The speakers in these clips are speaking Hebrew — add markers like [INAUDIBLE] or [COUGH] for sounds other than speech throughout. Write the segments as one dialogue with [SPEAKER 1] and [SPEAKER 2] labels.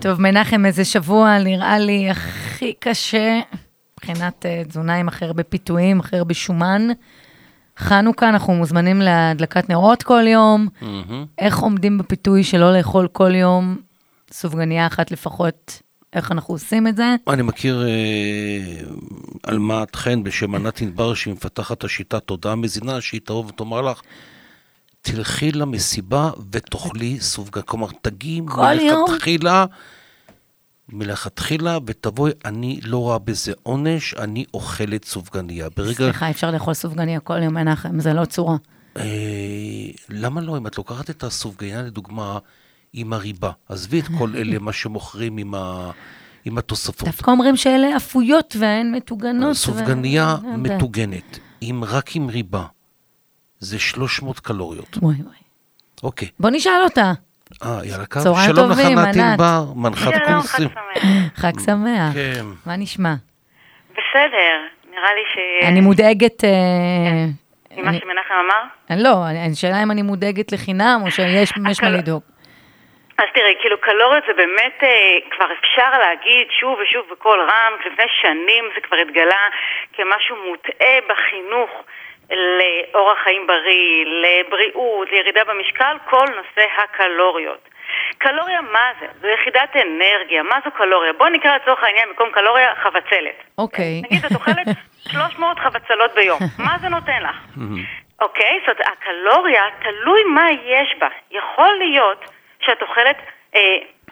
[SPEAKER 1] טוב, מנחם, איזה שבוע נראה לי הכי קשה מבחינת אה, תזונה עם הכי הרבה פיתויים, הכי הרבה שומן. חנוכה, אנחנו מוזמנים להדלקת נרות כל יום. איך עומדים בפיתוי שלא לאכול כל יום סופגניה אחת לפחות? איך אנחנו עושים את זה?
[SPEAKER 2] אני מכיר אה, אלמת חן בשם ענת ענבר, שהיא מפתחת את השיטה תודעה מזינה, שהיא תבוא ותאמר לך, תלכי למסיבה ותאכלי סופגניה. כלומר, תגיעי? מלכתחילה, מלכתחילה, ותבואי, אני לא רואה בזה עונש, אני אוכלת סופגניה. ברגע...
[SPEAKER 1] סליחה, אפשר לאכול סופגניה כל יום, מנחם, זה לא צורה.
[SPEAKER 2] אה, למה לא? אם את לוקחת את הסופגניה, לדוגמה, עם הריבה, עזבי את כל אלה, [LAUGHS] מה שמוכרים עם, ה... עם התוספות.
[SPEAKER 1] דווקא אומרים שאלה אפויות והן מטוגנות.
[SPEAKER 2] סופגניה
[SPEAKER 1] ו-.
[SPEAKER 2] מטוגנת, עם, רק עם ריבה, זה 300 קלוריות.
[SPEAKER 1] וואי וואי.
[SPEAKER 2] אוקיי.
[SPEAKER 1] בוא נשאל אותה.
[SPEAKER 2] אה, יאללה, קו.
[SPEAKER 1] צהריים
[SPEAKER 2] שלום לך,
[SPEAKER 1] טובים,
[SPEAKER 2] ענת
[SPEAKER 1] ענת.
[SPEAKER 2] ענבר, מנחת
[SPEAKER 3] שלום, חג
[SPEAKER 2] קורסים.
[SPEAKER 3] שמח.
[SPEAKER 1] חג שמח.
[SPEAKER 2] כן.
[SPEAKER 1] מה נשמע?
[SPEAKER 3] בסדר, נראה לי ש...
[SPEAKER 1] אני מודאגת... אה,
[SPEAKER 3] ממה
[SPEAKER 1] אני-
[SPEAKER 3] שמנחם אמר?
[SPEAKER 1] לא, אני- השאלה אם אני מודאגת לחינם, או שיש [LAUGHS] יש מה לדאוג.
[SPEAKER 3] אז תראי, כאילו קלוריות זה באמת, אה, כבר אפשר להגיד שוב ושוב בקול רם, לפני שנים זה כבר התגלה כמשהו מוטעה בחינוך לאורח חיים בריא, לבריאות, לירידה במשקל, כל נושא הקלוריות. קלוריה מה זה? זו יחידת אנרגיה, מה זו קלוריה? בואו נקרא לצורך העניין במקום קלוריה חבצלת.
[SPEAKER 1] אוקיי.
[SPEAKER 3] נגיד את אוכלת [LAUGHS] 300 חבצלות ביום, מה זה נותן לך? אוקיי, זאת אומרת, הקלוריה, תלוי מה יש בה. יכול להיות שאת אוכלת אה,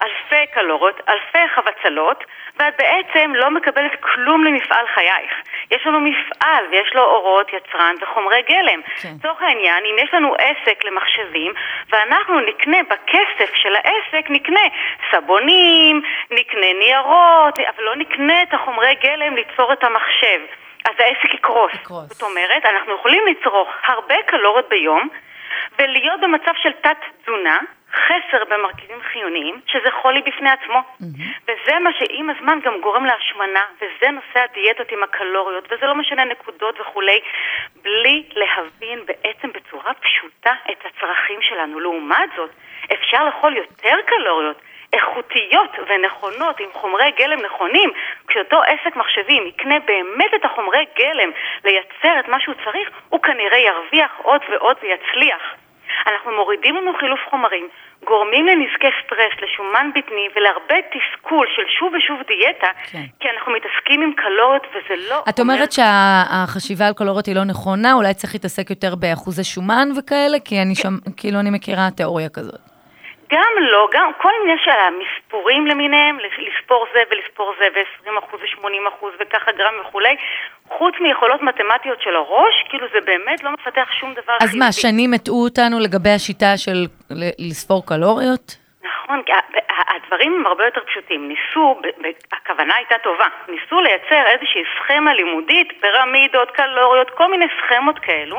[SPEAKER 3] אלפי קלוריות, אלפי חבצלות, ואת בעצם לא מקבלת כלום למפעל חייך. יש לנו מפעל ויש לו אורות, יצרן וחומרי גלם.
[SPEAKER 1] כן.
[SPEAKER 3] לצורך העניין, אם יש לנו עסק למחשבים, ואנחנו נקנה בכסף של העסק, נקנה סבונים, נקנה ניירות, אבל לא נקנה את החומרי גלם ליצור את המחשב. אז העסק יקרוס.
[SPEAKER 1] יקרוס.
[SPEAKER 3] זאת אומרת, אנחנו יכולים לצרוך הרבה קלוריות ביום ולהיות במצב של תת-תזונה, חסר במרכיבים חיוניים, שזה חולי בפני עצמו. וזה מה שעם הזמן גם גורם להשמנה, וזה נושא הדיאטות עם הקלוריות, וזה לא משנה נקודות וכולי, בלי להבין בעצם בצורה פשוטה את הצרכים שלנו. לעומת זאת, אפשר לאכול יותר קלוריות. איכותיות ונכונות, עם חומרי גלם נכונים, כשאותו עסק מחשבים יקנה באמת את החומרי גלם לייצר את מה שהוא צריך, הוא כנראה ירוויח עוד ועוד ויצליח. אנחנו מורידים לנו חילוף חומרים, גורמים לנזקי סטרס, לשומן בטני ולהרבה תסכול של שוב ושוב דיאטה,
[SPEAKER 1] כן.
[SPEAKER 3] כי אנחנו מתעסקים עם קלוריות וזה לא...
[SPEAKER 1] את אומרת שהחשיבה על קלוריות היא לא נכונה, אולי צריך להתעסק יותר באחוזי שומן וכאלה, כי אני שם, כאילו אני מכירה תיאוריה כזאת.
[SPEAKER 3] גם לא, גם כל מיני של המספורים למיניהם, לספור זה ולספור זה ו-20% ו-80% וככה גרם וכולי, חוץ מיכולות מתמטיות של הראש, כאילו זה באמת לא מפתח שום דבר
[SPEAKER 1] אז מה, שנים הטעו אותנו לגבי השיטה של לספור קלוריות?
[SPEAKER 3] נכון, כי הדברים הם הרבה יותר פשוטים. ניסו, הכוונה הייתה טובה, ניסו לייצר איזושהי סכמה לימודית, פירמידות, קלוריות, כל מיני סכמות כאלו,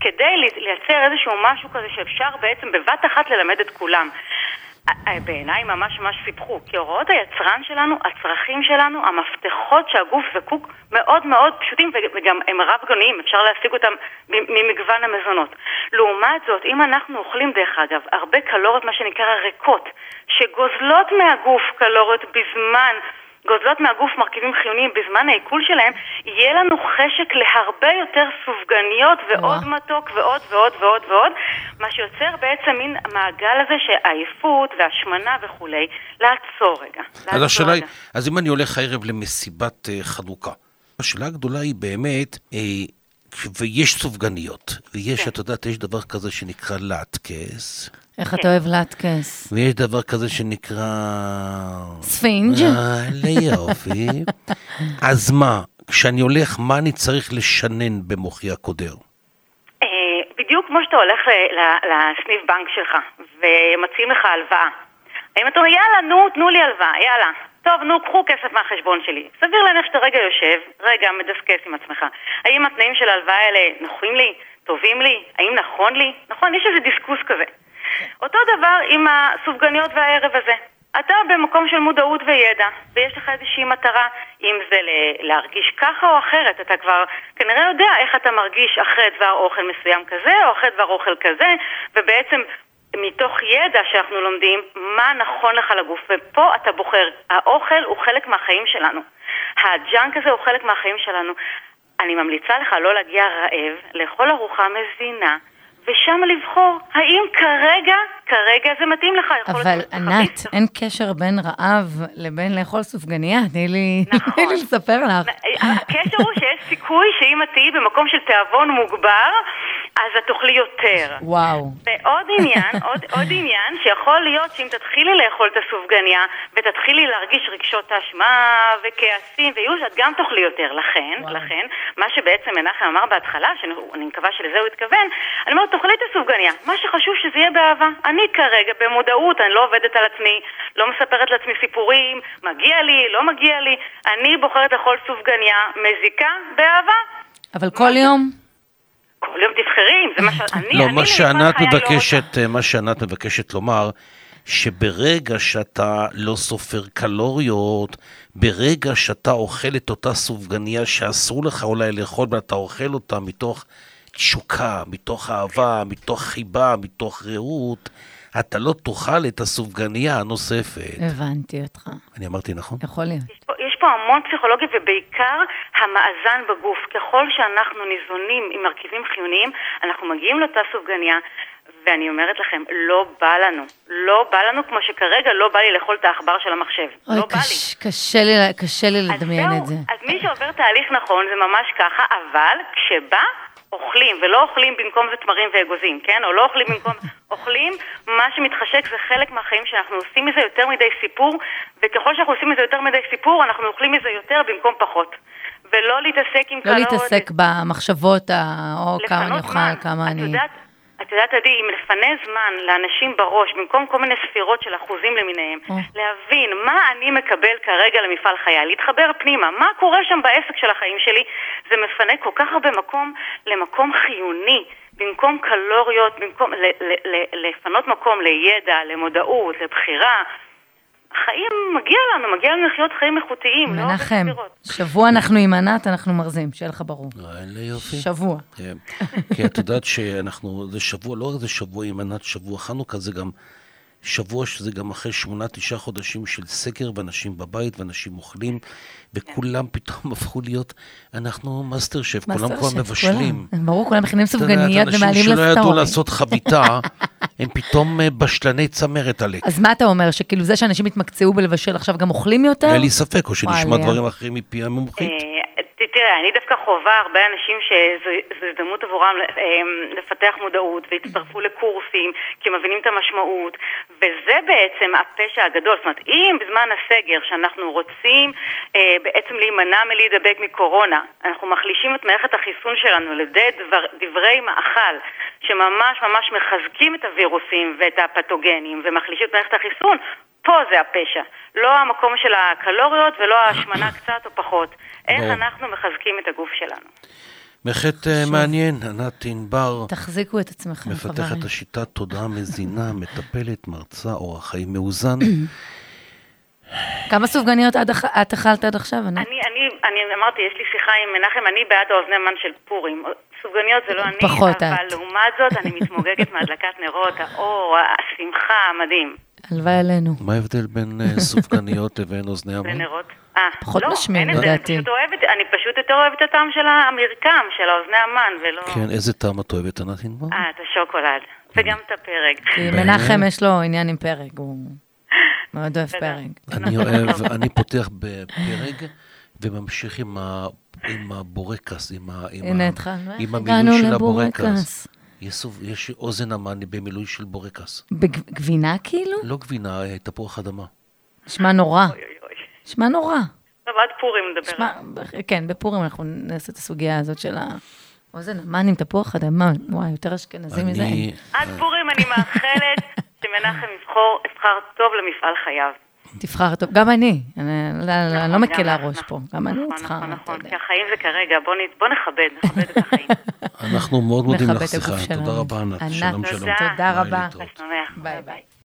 [SPEAKER 3] כדי לי- לייצר איזשהו משהו כזה שאפשר בעצם בבת אחת ללמד את כולם. ה- ה- בעיניי ממש ממש סיפחו, כי הוראות היצרן שלנו, הצרכים שלנו, המפתחות שהגוף זקוק מאוד מאוד פשוטים וגם הם רב גוניים, אפשר להשיג אותם ממגוון המזונות. לעומת זאת, אם אנחנו אוכלים דרך אגב הרבה קלוריות, מה שנקרא ריקות, שגוזלות מהגוף קלוריות בזמן גוזלות מהגוף מרכיבים חיוניים בזמן העיכול שלהם, יהיה לנו חשק להרבה יותר סופגניות ועוד. מתוק ועוד ועוד ועוד ועוד, מה שיוצר בעצם מין מעגל הזה שעייפות והשמנה וכולי, לעצור רגע.
[SPEAKER 2] אז השאלה היא. אז אם אני הולך הערב למסיבת אה, חנוכה, השאלה הגדולה היא באמת, אה, ויש סופגניות, ויש,
[SPEAKER 3] כן.
[SPEAKER 2] את יודעת, יש דבר כזה שנקרא לאטקס,
[SPEAKER 1] איך אתה אוהב לאטקס?
[SPEAKER 2] ויש דבר כזה שנקרא...
[SPEAKER 1] ספינג'?
[SPEAKER 2] אה, ליופי. אז מה, כשאני הולך, מה אני צריך לשנן במוחי הקודר?
[SPEAKER 3] אה, בדיוק כמו שאתה הולך ל- ל- לסניף בנק שלך ומציעים לך הלוואה. האם אתה אומר, יאללה, נו, תנו לי הלוואה, יאללה. טוב, נו, קחו כסף מהחשבון שלי. סביר להניח שאתה רגע יושב, רגע מדסקס עם עצמך. האם התנאים של ההלוואה האלה נוחים לי? טובים לי? האם נכון לי? נכון, יש איזה דיסקוס כזה. אותו דבר עם הסופגניות והערב הזה. אתה במקום של מודעות וידע, ויש לך איזושהי מטרה, אם זה להרגיש ככה או אחרת, אתה כבר כנראה יודע איך אתה מרגיש אחרי דבר אוכל מסוים כזה, או אחרי דבר אוכל כזה, ובעצם מתוך ידע שאנחנו לומדים, מה נכון לך לגוף. ופה אתה בוחר, האוכל הוא חלק מהחיים שלנו. הג'אנק הזה הוא חלק מהחיים שלנו. אני ממליצה לך לא להגיע רעב, לאכול ארוחה מזינה, ושם לבחור האם כרגע, כרגע זה מתאים לך.
[SPEAKER 1] אבל ענת. אין קשר בין רעב לבין לאכול סופגניה, תני לי
[SPEAKER 3] נכון.
[SPEAKER 1] תני לי לספר לך.
[SPEAKER 3] הקשר הוא שיש סיכוי שאם את תהיי במקום של תיאבון מוגבר, אז את תאכלי יותר.
[SPEAKER 1] וואו.
[SPEAKER 3] ועוד עניין, [LAUGHS] עוד, עוד עניין, שיכול להיות שאם תתחילי לאכול את הסופגניה ותתחילי להרגיש רגשות אשמה וכעסים וייאוש, את גם תאכלי יותר. לכן,
[SPEAKER 1] וואו.
[SPEAKER 3] לכן, מה שבעצם מנחם אמר בהתחלה, שאני מקווה שלזה הוא התכוון, אני אומרת, תאכלי את הסופגניה. מה שחשוב שזה יהיה באהבה. אני כרגע במודעות, אני לא עובדת על עצמי, לא מספרת לעצמי סיפורים, מגיע לי, לא מגיע לי. אני בוחרת לאכול סופגניה מזיקה באהבה.
[SPEAKER 1] אבל כל יום?
[SPEAKER 3] יום תבחרי, זה מה שאני,
[SPEAKER 2] לא,
[SPEAKER 3] אני
[SPEAKER 2] מה שענת
[SPEAKER 3] לא.
[SPEAKER 2] מבקשת, אה, מה שענת מבקשת לומר, שברגע שאתה לא סופר קלוריות, ברגע שאתה אוכל את אותה סופגניה שאסור לך אולי לאכול, ואתה אוכל אותה מתוך תשוקה, מתוך אהבה, מתוך חיבה, מתוך רעות, אתה לא תאכל את הסופגניה הנוספת.
[SPEAKER 1] הבנתי אותך.
[SPEAKER 2] אני אמרתי נכון?
[SPEAKER 1] יכול להיות.
[SPEAKER 3] פה- המון פסיכולוגיה ובעיקר המאזן בגוף. ככל שאנחנו ניזונים עם מרכיבים חיוניים, אנחנו מגיעים לאותה סופגניה, ואני אומרת לכם, לא בא לנו. לא בא לנו כמו שכרגע לא בא לי לאכול את העכבר של המחשב.
[SPEAKER 1] אוי,
[SPEAKER 3] לא בא לי.
[SPEAKER 1] קש- קשה לי קשה לי לדמיין
[SPEAKER 3] זהו,
[SPEAKER 1] את זה.
[SPEAKER 3] אז מי שעובר תהליך נכון זה ממש ככה, אבל כשבא, אוכלים, ולא אוכלים במקום זה תמרים ואגוזים, כן? או לא אוכלים במקום... [LAUGHS] אוכלים, מה שמתחשק זה חלק מהחיים שאנחנו עושים מזה יותר מדי סיפור, וככל שאנחנו עושים מזה יותר מדי סיפור, אנחנו אוכלים מזה יותר במקום פחות. ולא להתעסק עם
[SPEAKER 1] לא
[SPEAKER 3] קלוריות.
[SPEAKER 1] להתעסק במחשבות, ה- או כמה אני אוכל. כמה
[SPEAKER 3] את
[SPEAKER 1] אני...
[SPEAKER 3] יודעת, את יודעת, עדי, אם לפנה זמן לאנשים בראש, במקום כל מיני ספירות של אחוזים למיניהם,
[SPEAKER 1] או.
[SPEAKER 3] להבין מה אני מקבל כרגע למפעל חיי, להתחבר פנימה, מה קורה שם בעסק של החיים שלי, זה מפנה כל כך הרבה מקום למקום חיוני. במקום קלוריות, במקום ל- ל- ל- לפנות מקום לידע, למודעות, לבחירה. החיים, מגיע לנו, מגיע לנו לחיות חיים איכותיים, לא
[SPEAKER 1] מנחם. שבוע אנחנו עם ענת, אנחנו מרזים, שיהיה לך ברור.
[SPEAKER 2] איזה יופי.
[SPEAKER 1] שבוע.
[SPEAKER 2] כן. כי את יודעת שאנחנו, זה שבוע, לא רק זה שבוע עם ענת, שבוע חנוכה, זה גם שבוע שזה גם אחרי שמונה, תשעה חודשים של סגר, ואנשים בבית, ואנשים אוכלים, וכולם פתאום [LAUGHS] הפכו להיות, אנחנו MasterChef, כולם כבר מבשלים.
[SPEAKER 1] ברור, כולם מכינים סופגניות ומעלים
[SPEAKER 2] אנשים שלא ידעו
[SPEAKER 1] ל story.
[SPEAKER 2] לעשות חביתה, הם פתאום אה, בשלני צמרת עלק.
[SPEAKER 1] אז מה אתה אומר, שכאילו זה שאנשים התמקצעו בלבשל עכשיו גם אוכלים יותר?
[SPEAKER 2] אין לי ספק, או שנשמע. דברים אחרים מפי המומחית.
[SPEAKER 3] אה, תראה, אני דווקא חווה הרבה אנשים שזו זו הזדמנות עבורם אה, לפתח מודעות והצטרפו לקורסים, כי הם מבינים את המשמעות, וזה בעצם הפשע הגדול. זאת אומרת, אם בזמן הסגר, שאנחנו רוצים אה, בעצם להימנע מלהידבק מקורונה, אנחנו מחלישים את מערכת החיסון שלנו על ידי דבר, דברי מאכל, שממש ממש מחזקים את הווירוסים ואת הפתוגנים ומחלישים את מערכת החיסון, פה זה הפשע. לא המקום של הקלוריות ולא ההשמנה [COUGHS] קצת או פחות. איך
[SPEAKER 2] ברור.
[SPEAKER 3] אנחנו מחזקים את הגוף שלנו.
[SPEAKER 2] בהחלט אה, מעניין, ענת ענבר.
[SPEAKER 1] תחזיקו את עצמכם,
[SPEAKER 2] מפתחת
[SPEAKER 1] חברים.
[SPEAKER 2] השיטת תודעה מזינה, מטפלת, מרצה, אורח חיים מאוזן. [COUGHS]
[SPEAKER 1] כמה סופגניות את אכלת עד עכשיו, ענת?
[SPEAKER 3] אני, אני, אני אמרתי, יש לי שיחה עם מנחם, אני בעד האוזני מן של פורים. סופגניות זה לא אני,
[SPEAKER 1] פחות
[SPEAKER 3] אבל
[SPEAKER 1] את.
[SPEAKER 3] לעומת זאת אני מתמוגגת [LAUGHS] מהדלקת נרות, האור, השמחה, המדהים.
[SPEAKER 1] הלוואי עלינו.
[SPEAKER 2] מה ההבדל בין אה, סופגניות לבין אוזני המן?
[SPEAKER 3] ונרות. אה,
[SPEAKER 1] פחות
[SPEAKER 3] לא, הבדל,
[SPEAKER 1] לדעתי.
[SPEAKER 3] אני פשוט אוהבת, אני פשוט יותר אוהבת את הטעם של המרקם, של האוזני המן, ולא...
[SPEAKER 2] כן, איזה טעם את אוהבת, ענת ענבר?
[SPEAKER 3] אה, את השוקולד. וגם את הפרק.
[SPEAKER 1] כי? מנחם יש לו עניין עם פרק, הוא מאוד אוהב פרק.
[SPEAKER 2] אני אוהב, אני פותח בפרג וממשיך עם הבורקס, עם ה- עם
[SPEAKER 1] הנה
[SPEAKER 2] ה-
[SPEAKER 1] התחלנו, הגענו
[SPEAKER 2] המילוי של
[SPEAKER 1] לבורקס?
[SPEAKER 2] הבורקס. יש יש אוזן המן במילוי של בורקס.
[SPEAKER 1] בגבינה כאילו?
[SPEAKER 2] לא גבינה, אה, תפוח אדמה.
[SPEAKER 1] נשמע נורא. נשמע נורא.
[SPEAKER 3] טוב, עד פורים נדבר.
[SPEAKER 1] נשמע, כן, בפורים אנחנו נעשה את הסוגיה הזאת של האוזן המן עם תפוח אדמה. וואי, יותר אשכנזי מזה.
[SPEAKER 3] עד פורים אני מאחלת [LAUGHS] שמנחם יבחור, יבחר טוב למפעל חייו.
[SPEAKER 1] תבחר טוב. גם אני. אני לא- לא-
[SPEAKER 3] נכון,
[SPEAKER 1] לא מקלה
[SPEAKER 3] גם
[SPEAKER 1] ראש. פה. גם אני
[SPEAKER 3] נכון,
[SPEAKER 1] צריכה,
[SPEAKER 3] נכון, נכון,
[SPEAKER 1] יודע.
[SPEAKER 3] כי החיים זה כרגע, בוא נכבד, נכבד את החיים.
[SPEAKER 2] אנחנו מאוד מודים לך, סליחה. תודה רבה, ענת. שלום, שלום.
[SPEAKER 3] תודה.
[SPEAKER 1] רבה. ביי ביי.